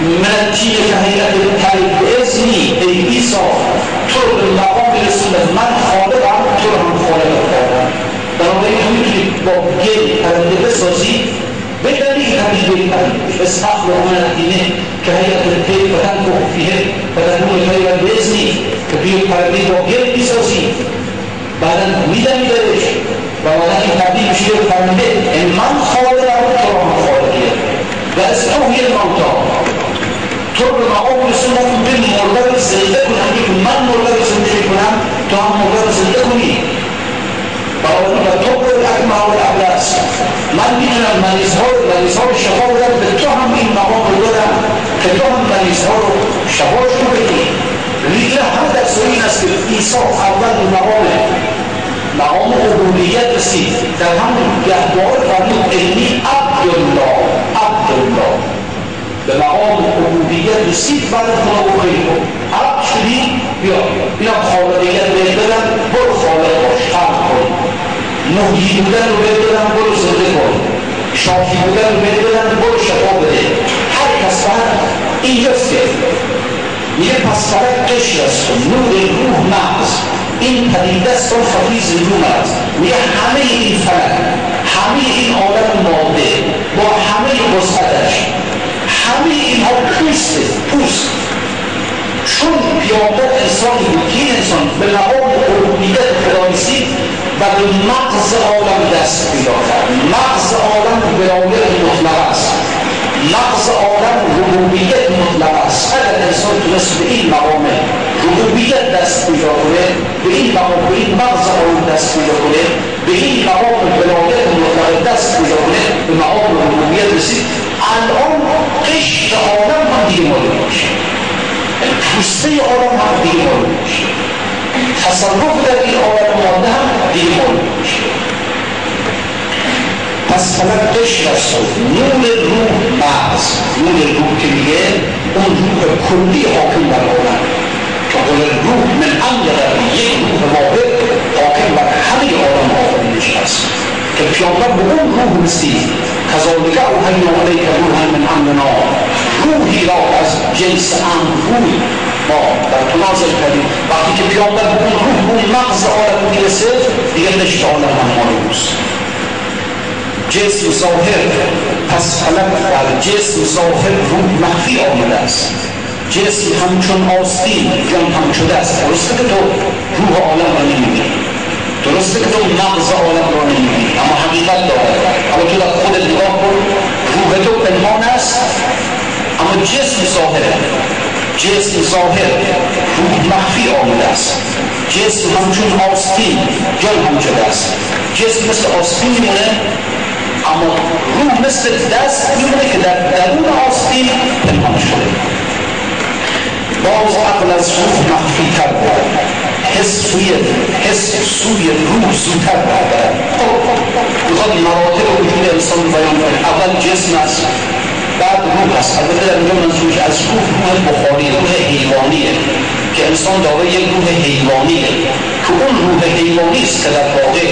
که من التين كهيئة الطير بإذني أي عيسى تو به مقام برسونت من خالقم تو رو هم خالق کردم. بنابراین تو می‌تونی با گل پرنده بسازی بدانی که تبدیل به پرنده استخلق من الدینه كهيئة الطير فتنفخ فيه فتكون طيرا بإذني که بیو پرنده با گل می‌سازی. بعدا میدمی درش و بعدا این تبدیل بشه به پرنده من خالقم تو رو هم خالقیه. و استوهی الموتا تو به مقام رسولت به مرده رو زنده کنم که من مرده رو زنده کنم تو هم مرده رو زنده کنی بنابراین و تو به اکمه و الابلس من می‌تونم مریضها رو مریضها رو شفا بدم به تو هم این مقام رو دادم که تو هم مریضها رو شفاش رو بدی لیکن همه در این است که عیسی اول مقام مقام عبودیت رسید در همون گهوار فرمود انی عبدالله عبدالله به مقام عبودیت رسید بعد خدا رو خیلی کن عرب شدی؟ بیا اینا خالقیت بهت بدن برو خالق باش خلق کن. محیی بودن رو بهت بدن برو زنده کن. شافی بودن رو بهت بدن برو شفا بده. هر کس فقط اینجاست که میگه پس فقط قشر است. نور روح مغز. این پدیده است اون خفیز نور است. میگه همه این فلک همه این عالم ماده با همه وسعتش همه اینها پوسته پوست چون پیامبر انسانی بود این انسان به مقام عبودیت خدا رسید و به مغز عالم دست پیدا کرد. مغز عالم ولایت مطلق است. مغز عالم ربوبیت مطلق است. اگر انسان تونست به این مقام ربوبیت دست پیدا کنه به این مقام به این مغز عالم دست پیدا کنه به این مقام ولایت مطلق دست پیدا کنه به مقام ربوبیت رسید. الان قشر آدم هم دیگه مورد میشه. پوسته آدم هم دیگه مورد میشه. تصرف در این آدم مانده هم دیگه مورد میشه. پس فقط قشر است. نور روح مغز. نور روح که میگه اون روح کلی حاکم بر آدم. که قول روح من عمد در یک روح واحد حاکم بر همه آدم آفرینش است. که پیامبر به اون روح رسید. کذالک اوحینا علیک روحا من امرنا روحی را از جنس امر روح ما در تو نازل کردیم. وقتی که پیامبر به اون روح اون مغز عالم می‌رسه دیگه نشت عالم هم روز جسم ظاهر پس فلک در جسم ظاهر روح مخفی آمده است. جسم همچون آستین جان همچون است درسته که تو روح عالم را نمی‌بینی درسته که تو مغز عالم را نمی‌بینی اما حقیقت داره. اما تو در خودت نگاه کن روح تو پنهان است. اما جسم ظاهره جسم ظاهر روح مخفی آمده است. جسم همچون آستین جان همچون است. جسم مثل آستین میمونه اما روح مثل دست میمونه که در درون آستین پنهان شده. باز عقل از روح مخفی تر بود. حس سوی حس سوی روح زودتر برد می‌خواد مراتب وجود انسان بیان کنه. اول جسم است بعد روح است. البته در اینجا منظورش از روح روح بخاری روح حیوانیه. که انسان داره یک روح حیوانیه. که اون روح حیوانی است که در واقع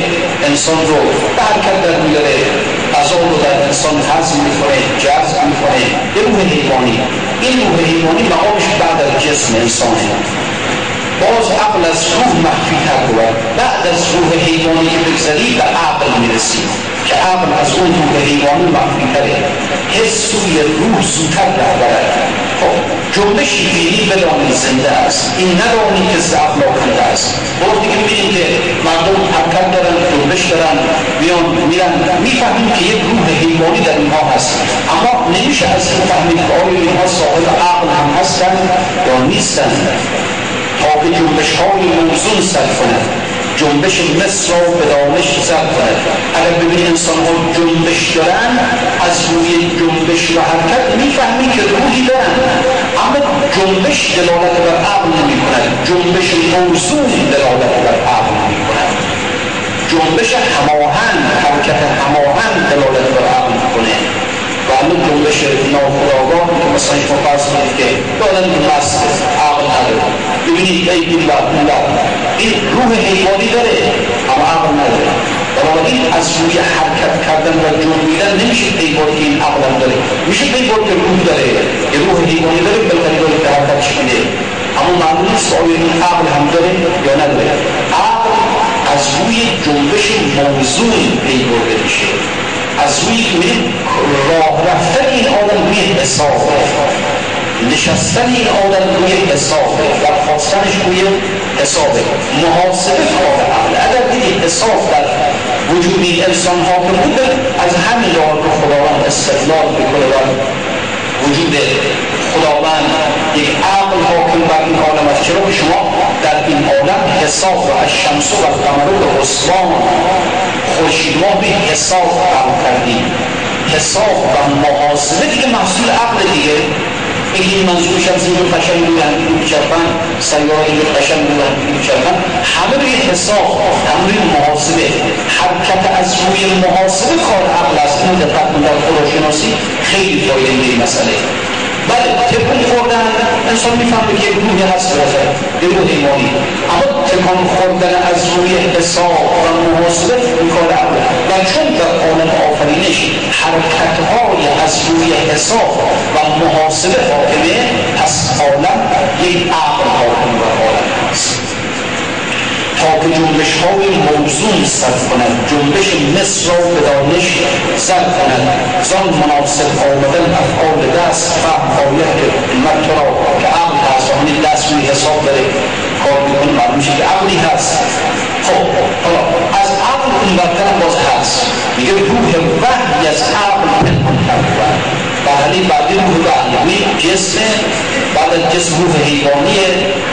انسان رو به حرکت در میاره غذا رو در انسان هضم می‌کنه جذب می‌کنه. یه روح حیوانی. این روح حیوانی مقامش بعد از جسم انسانه. باز عقل از روح مخفی تر بود. بعد از روح حیوانی که بگذری به عقل می‌رسی که عقل از اون روح حیوانی مخفی تره حس سوی روح زودتر رهبرد خب جنبشی بینی بدانی زنده است. این ندانی که ضعف ناکنده است. وقتی که می‌بینیم که مردم حرکت دارن جنبش دارن میان میرن. می‌فهمیم که یک روح حیوانی در اینها هست. اما نمیشه از این فهمید که آیا اینها صاحب عقل هم هستن یا نیستن. تا به جنبش های موزون سر کند. جنبش مصر را به دانش زد. کند اگر ببینی انسان ها جنبش دارن از روی جنبش و حرکت می‌فهمی که روحی دارن. اما جنبش دلالت بر عقل نمی کند جنبش موزون دلالت بر عقل نمی کند جنبش هماهنگ حرکت هماهنگ دلالت بر عقل می‌کنه. و الان جنبش ناخودآگاه که مثلا شما فرض کنید که دادن که مست عقل نداره ببینید ای بالله بالله این روح حیوانی داره اما عقل نداره. بنابراین از روی حرکت کردن و جنبیدن نمیشه پیبار که این عقل هم داره. میشه پیبار که روح داره. یه روح حیوانی داره بلکه داره که حرکت چکنه اما معلوم نیست آیا این عقل هم داره یا نداره. عقل از روی جنبش موضوع پیبرده میشه. از روی راه رفتن این آدم روی حساب. نشستن این آدم روی حساب. و خواستنش روی حساب. محاسبه کار عقل اگر دیدی حساب در وجود این انسان حاکم بود از همین راه که خداوند استدلال می‌کنه و وجود خداوند یک عقل حاکم بر این عالم است چرا شما در این عالم حساب و از شمس و قمر و حسبان. خورشید ما به حساب کردیم. حساب و محاسبه دیگه محصول عقل دیگه. این منظور شمس اینجور قشنگ بودن این چرخن سیاره قشنگ بودن این چرخن همه روی حساب همه روی محاسبه. حرکت از روی محاسبه کار عقل است. این دقت در خداشناسی خیلی فایده این مسئله. بله تکون خوردن انسان می‌فهمه که روحی هست باشه یه روح ایمانی. اما تکون خوردن از روی حساب و کار عقل و چون در عالم آفرینش حرکت های از روی حساب و محاسبه حاکمه پس عالم یک عقل حاکم بر عالم هست تا که جنبش های موزون صرف کند جنبش مصر را به دانش زد کند. زان مناسب آمدن افعال دست که من تو را همین دست روی حساب داره. کار می‌کنه معلوم که عقلی هست. خب حالا از عقل این برتر باز هست. میگه روح وحی از عقل پنهان کرده بعدی بعدی روح وحی روی جسم بعد از جسم روح حیوانیه.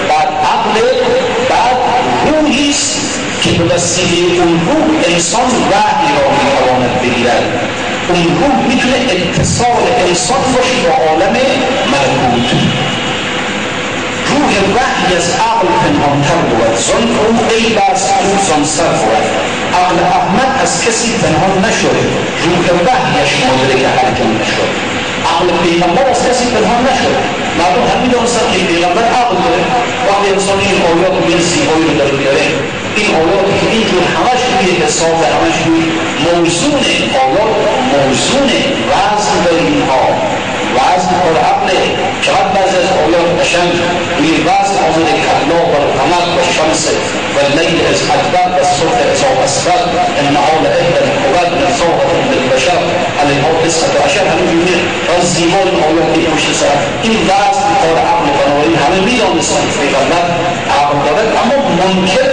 بعد عقل بعد روحی است که به وسیله اون روح انسان وحی را می‌تواند بگیرد. اون روح می‌تونه اتصال انسان باشه با عالم ملکوت. روح وحی از عقل پنهانتر بود زن روح غیب است روح زن سر بود عقل احمد از کسی پنهان نشده روح وحیش مدرک حرکم نشد عقل پیغمبر از کسی پنهان نشد مردم همین دانستن که پیغمبر عقل داره وقتی انسان این آیات و این زیبایی رو در بیاره این آیاتی که اینجور همش توی حساب همش توی موزون آیات موزون وزن به اینها العزم والعقل تربزت عيون الشمس ميراث عمر الكهنوب والقمر والشمس والليل إذ أدبر والصبح إذ هو أسفر النهار إحدى الحباب من صوبة للبشر. على الموت تسعة عشر هنجمين والزيمون عيون المشتسى ميراث والعقل والعقل هنميون صنف في غلب عبدالله أمر منكر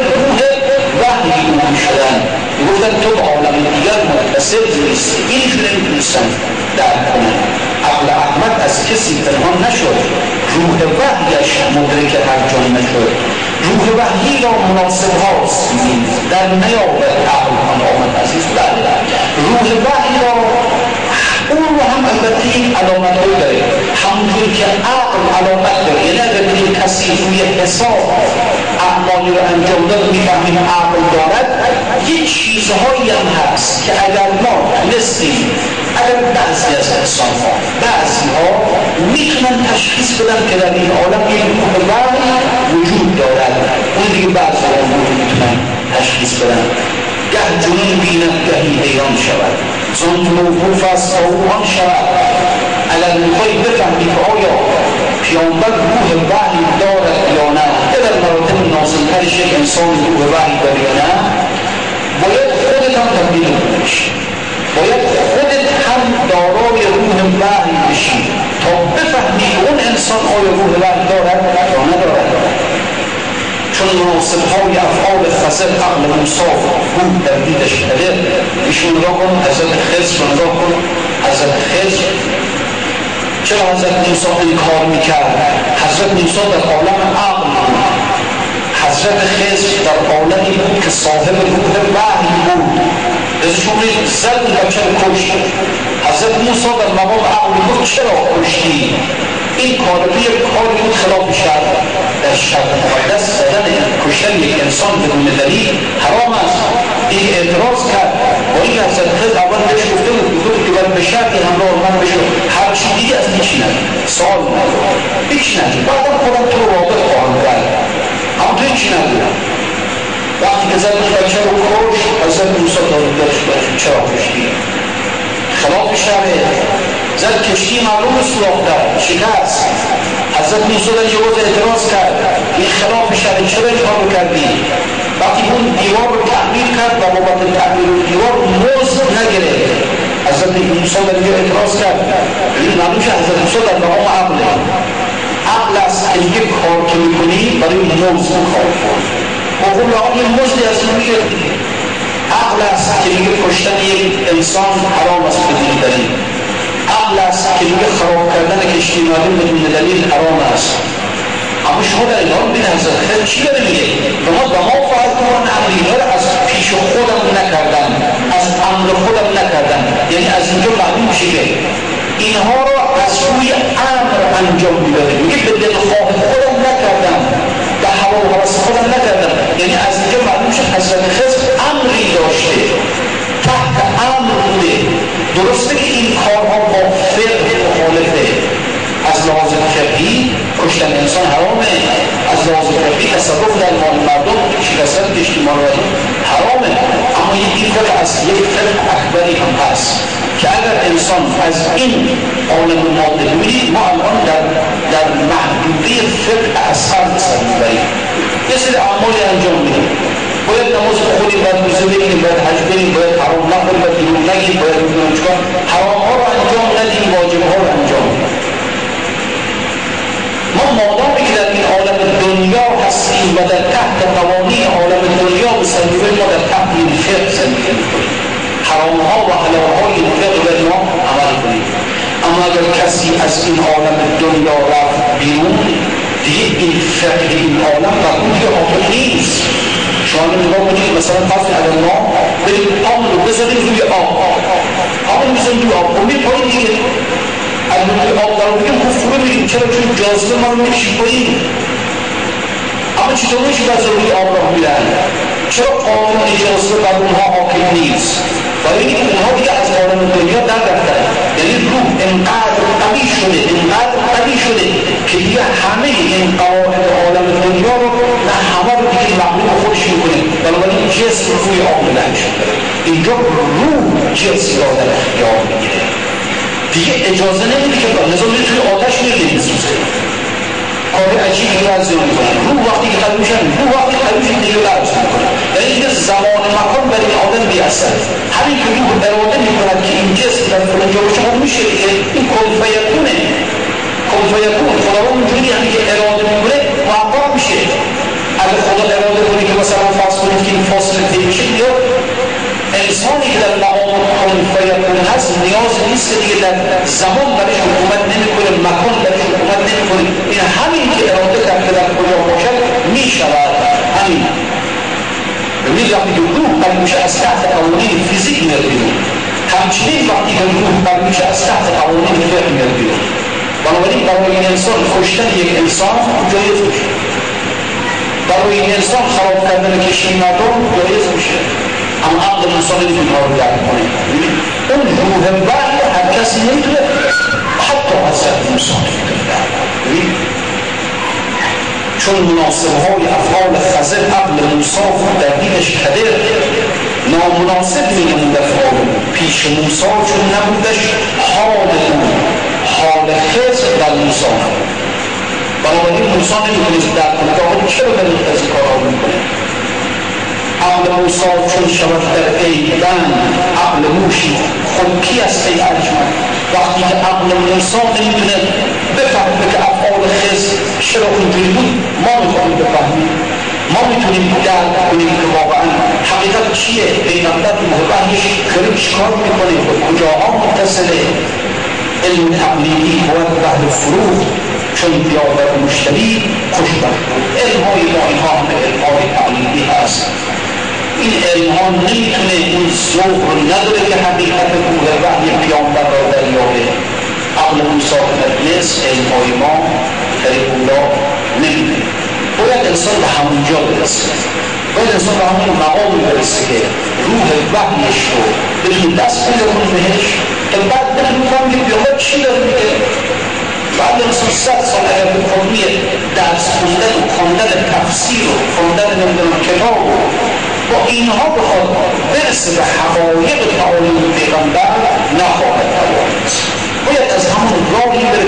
وهم ومشلان يقول ده تبعوا لما يجرموا بس يجري يجري في السنة ده الكلام عقل احمد از کسی پنهان نشد. روح وحیش مدرک هر جان نشد. روح وحیی را مناسب هاست. در نیابد عقل آن آمد عزیز. بله. روح وحی را اون رو هم البته این علامت رو داره. همونطور که عقل علامت داره. یعنی اگر کسی روی حساب اعمالی رو انجام داد می‌فهمیم عقل دارد؟ یه چیزهایی هم هست که اگر ما تونستیم اگر بعضی از انسان ها بعضی ها می‌تونن تشخیص بدن که در این عالم یک وحی وجود دارد. اون دیگه بعضی ها می‌تونن تشخیص بدن. گه جنون بیند گهی حیران شود. زن موقوف است او آن شود. اگر میخوایی بفهمی که آیا پیامبر روح وحی دارد یا نه یا در مراتب نازلترش یک انسان روح وحی دارد یا نه هم تبدیل بشی باید خودت هم دارای روح وحی بشی. تا بفهمی اون انسان آیا روح وحی دارد یا ندارد. چون مناسب های افعال خسر عقل مصاف بود در دیدش قدر ایشون را کن حضرت خزر رو نگاه کن حضرت خزر چرا حضرت موسی این کار می‌کرد؟ حضرت موسی در عالم عقل بود. حضرت خزر در عالمی بود که صاحب روح وحی بود ازشون زد بچه رو کشت؟ حضرت موسی در مقام عقل بود چرا کشتی؟ این کار روی کاری بود خلاف شرع در شرع مقدس زدن کشتن یک انسان بدون دلیل حرام است. این اعتراض کرد. با این حضرت خود اول بهش گفته بود گفته که باید به شرطی همراه من بشه هر چی دیگه از هیچی ندید سوال ندید هیچ ندید بعدم خودم تو واقع خواهم کرد. تو هیچی ندید وقتی که زد بچه رو کش حضرت موسی دارد داشت چرا کشتی خلاف شرعه زد کشتی معلوم سراخ کرد شکست. حضرت موسی در جواز اعتراض کرد. این خلاف شرع. چرا این کارو کردی؟ وقتی اون دیوار رو تعمیر کرد و بابت تعمیر دیوار مزد نگرفت. حضرت موسی در اینجا اعتراض کرد. این معلوم شد حضرت موسی در مقام عقله عقل است که یک کار که می‌کنی برای مزد کار کن حقوق آن یه مزدی از ما می‌گرفتی عقل است که میگه کشتن یک انسان حرام است بدون دلیل. عقل است که میگه خراب کردن کشتی معلوم بدون دلیل حرام است. اما شما در ایران حضرت خیلی چی داره میگه؟ ما به ما فعال کنن امرینا رو از پیش خودم نکردم از امر خودم نکردم یعنی از اینجا معلوم میشه که اینها رو روی امر انجام می‌داده میگه به دلخواه خودم نکردم. به هوا و حواس خودم نکردم. یعنی از اینجا معلوم شد حضرت خضر امری داشته. تحت امر بوده. درسته که این کارها با فقه مخالفه. از لحاظ فقهی کشتن انسان حرامه. از لحاظ فقهی تصرف در مال مردم شکستن اجتماع مردم حرامه. اما یکی فقه از یک فقه که اگر انسان از این ماده ببینید ما الان در در محدوده فقه اثر سر می‌بریم یه سری اعمالی انجام میدیم. باید نماز بخونیم باید روزه بگیریم باید حج بریم باید حرام نخوریم باید دروغ نگیم باید نمی‌دونم چیکار حرام رو انجام ندیم واجب رو انجام ما مادامی که در این عالم دنیا هستیم و در تحت قوانین عالم دنیا بسنجوه ما در تحت این فقه زندگی میکنیم حرام ها و حلال های فقه ما عمل کنیم اما اگر کسی از این عالم دنیا رفت بیرون دیگه این فقه این عالم و روی آخر نیست شما نگاه کنید مثلا فرض علم ما بریم آب رو بذاریم روی آب آب رو بذاریم روی آب اون پایین دیگه از روی آب در بگیم خب فرو میریم چرا چون جاذبه ما رو میکشی پایین اما چطور میشه از روی آب راه میرن چرا قانون اجازه بر اونها حاکم نیست؟ برای اینکه اونها دیگه از عالم دنیا در رفتن یعنی روح انقدر قوی شده انقدر قوی شده که دیگه همه این قواعد عالم دنیا رو نه همه رو دیگه مغلوب خودش می‌کنه. ولی جسم روی عاملنش داره اینجا روح جسم را در اختیار می‌گیره. دیگه اجازه نمیده که نظام توی آتش میره میسوزه کار عجیبی بعضی می‌کنن روح وقتی که قلب میشن روح وقتی قلب میشن دیگه لرز می‌کنن یعنی اینکه زمان مکان برای این آدم بیاثر همین که روح اراده می‌کند که این جسم در فلان جا باشه خب میشه این کن فیکونه کن فیکون خداوند اونجوری هم که اراده می‌کنه محقق میشه اگه خدا اراده کنه که انسانی که در مقام کن فیکون هست نیاز نیست دیگه در زمان برای حکومت نمی‌کنه مکان برای حکومت نمی‌کنه. این همین که اراده کرد که در کجا باشد می‌شود. همین. ببینید وقتی که روح بر میشه از تحت قوانین فیزیک میاد بیرون همچنین وقتی که روح بر میشه از تحت قوانین فقه میاد بیرون. بنابراین برای این انسان کشتن یک انسان جایز میشه. برای این انسان خراب کردن کشتی مردم جایز میشه. نمی‌تونه کار رو درک کنه اون روح بعد حتی حضرت موسی نمی‌تونه درک چون مناسب های افعال خزر عقل موسی در دینش کدر نامناسب میگمون افعال. پیش موسی چون نبودش حال او حال خزر در موسی نبود. بنابراین درک کنه که آقا چرا از این کارها می‌کنه؟ عقل موسی چون شود در عیدن عقل موشی خود کی است ای ارجمند وقتی که عقل موسی نمی‌تونه بفهمه که افعال خز چرا اونجوری بود ما می‌خواهیم بفهمیم ما می‌تونیم درک کنیم که واقعا حقیقت چیه پیغمبر محبتش داره چیکار می‌کنه به کجاها متصله علم تقلیدی باید بهل فروغ چون بیادر مشتری خوشبخت علم های ما اینها همه علم های تقلیدی هست ها نمی‌تونه اون ذوق رو نداره که حقیقت کوه وحی پیامبر را دریابه عقل موسی که نتونست علم های ما طریق اولا نمی‌تونه باید انسان به همونجا برسه. باید انسان به همون مقام برسه که روح وحیش رو بتونه دست پیدا کنه بهش که بعد بتونه کنم که بیامد چی داره میگه؟ بعد انسان صد سال اگر کلی درس خوندن و خوندن تفسیر و خوندن نمی‌دونم کتاب و اینها بخواد برسه به حقایق تعالیم پیغمبر نخواهد توانست باید از همون راهی بره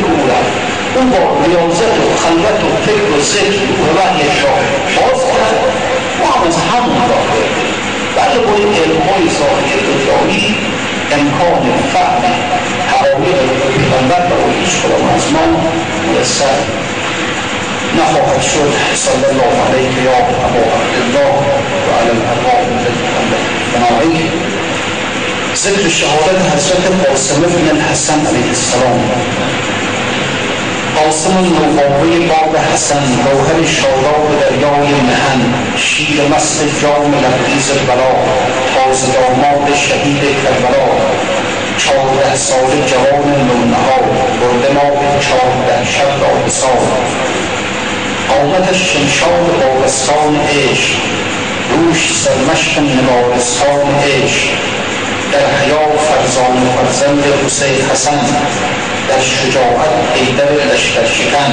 که اون با ریاضت و خلوت و فکر و ذکر و وحی شاه باز کند. ما هم از همون راه بریم بله با این علمهای ظاهری دنیایی امکان فهم حقایق پیغمبر برای هیچ کدام از ما میسر نخواهد شد. صلی الله علیه یا ابا عبدالله و علی الارواح التي بناعیه ذکر شهادت حضرت قاسم بن الحسن علیه السلام. قاسم نوباوی باب حسن گوهر شاداب دریای مهن شیر مست جام لبریز بلا تازه داماد شهید کربلا. چهارده سال جوان نونها برده ما به چهارده شب را بسار آمدش شمشاد باغستان عشق روش سرمشق نگارستان عشق. در حیا فرزان فرزند حسین حسن. در شجاعت حیدر لشکر شکن.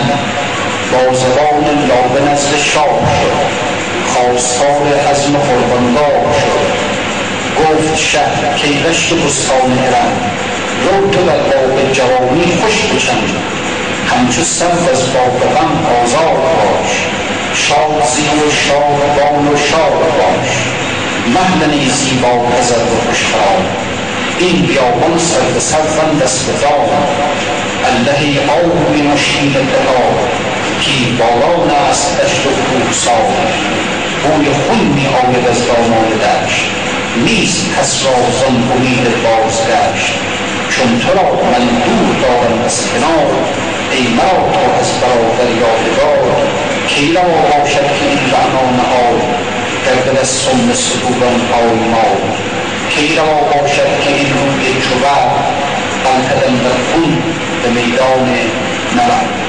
با زبان لابه نزد شاه شد. خواستار عزم قربانگاه شد. گفت شهر کی رشت بستان ارم رو تو در باغ جوانی خوش بچند. همچو صف از باغ غم آزاد باش. شاد زی و شاد بان و شاد باش مهدنی زیبا بزرگ و خوشخرام این بیابان سر به سر بند است به دام. اللهی آبی مشکین دهار کی باران است دشت و کوهسار بوی خون می آید از دامان دشت. نیست کس را زن امید بازگشت. چون تو را من دور دارم از کنار ای مرا تو از برادر یادگار. کی را باشد که این رعنا نهاد در دل از سم صدوران پایمال کی را باشد که این روی چوبر قلقدم در خون به میدان نبرد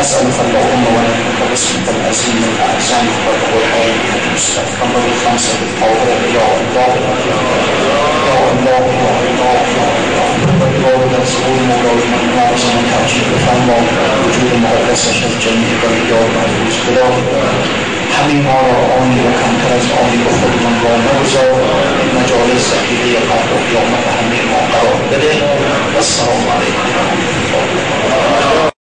أسألك اللهم ولك باسمك العظيم الأعظم والقرآن المستقيم الخمسة الطاهرة يا الله يا الله يا الله يا الله. والله يرزقون مولاي من معظم تعجيب فرما وجود مقدسش از جميع بلدان محفوظ خدا همین ما را آنی و کمتر از آنی را نگذار مجالس عقیده قبل و قیامت همه ما قرار بده و السلام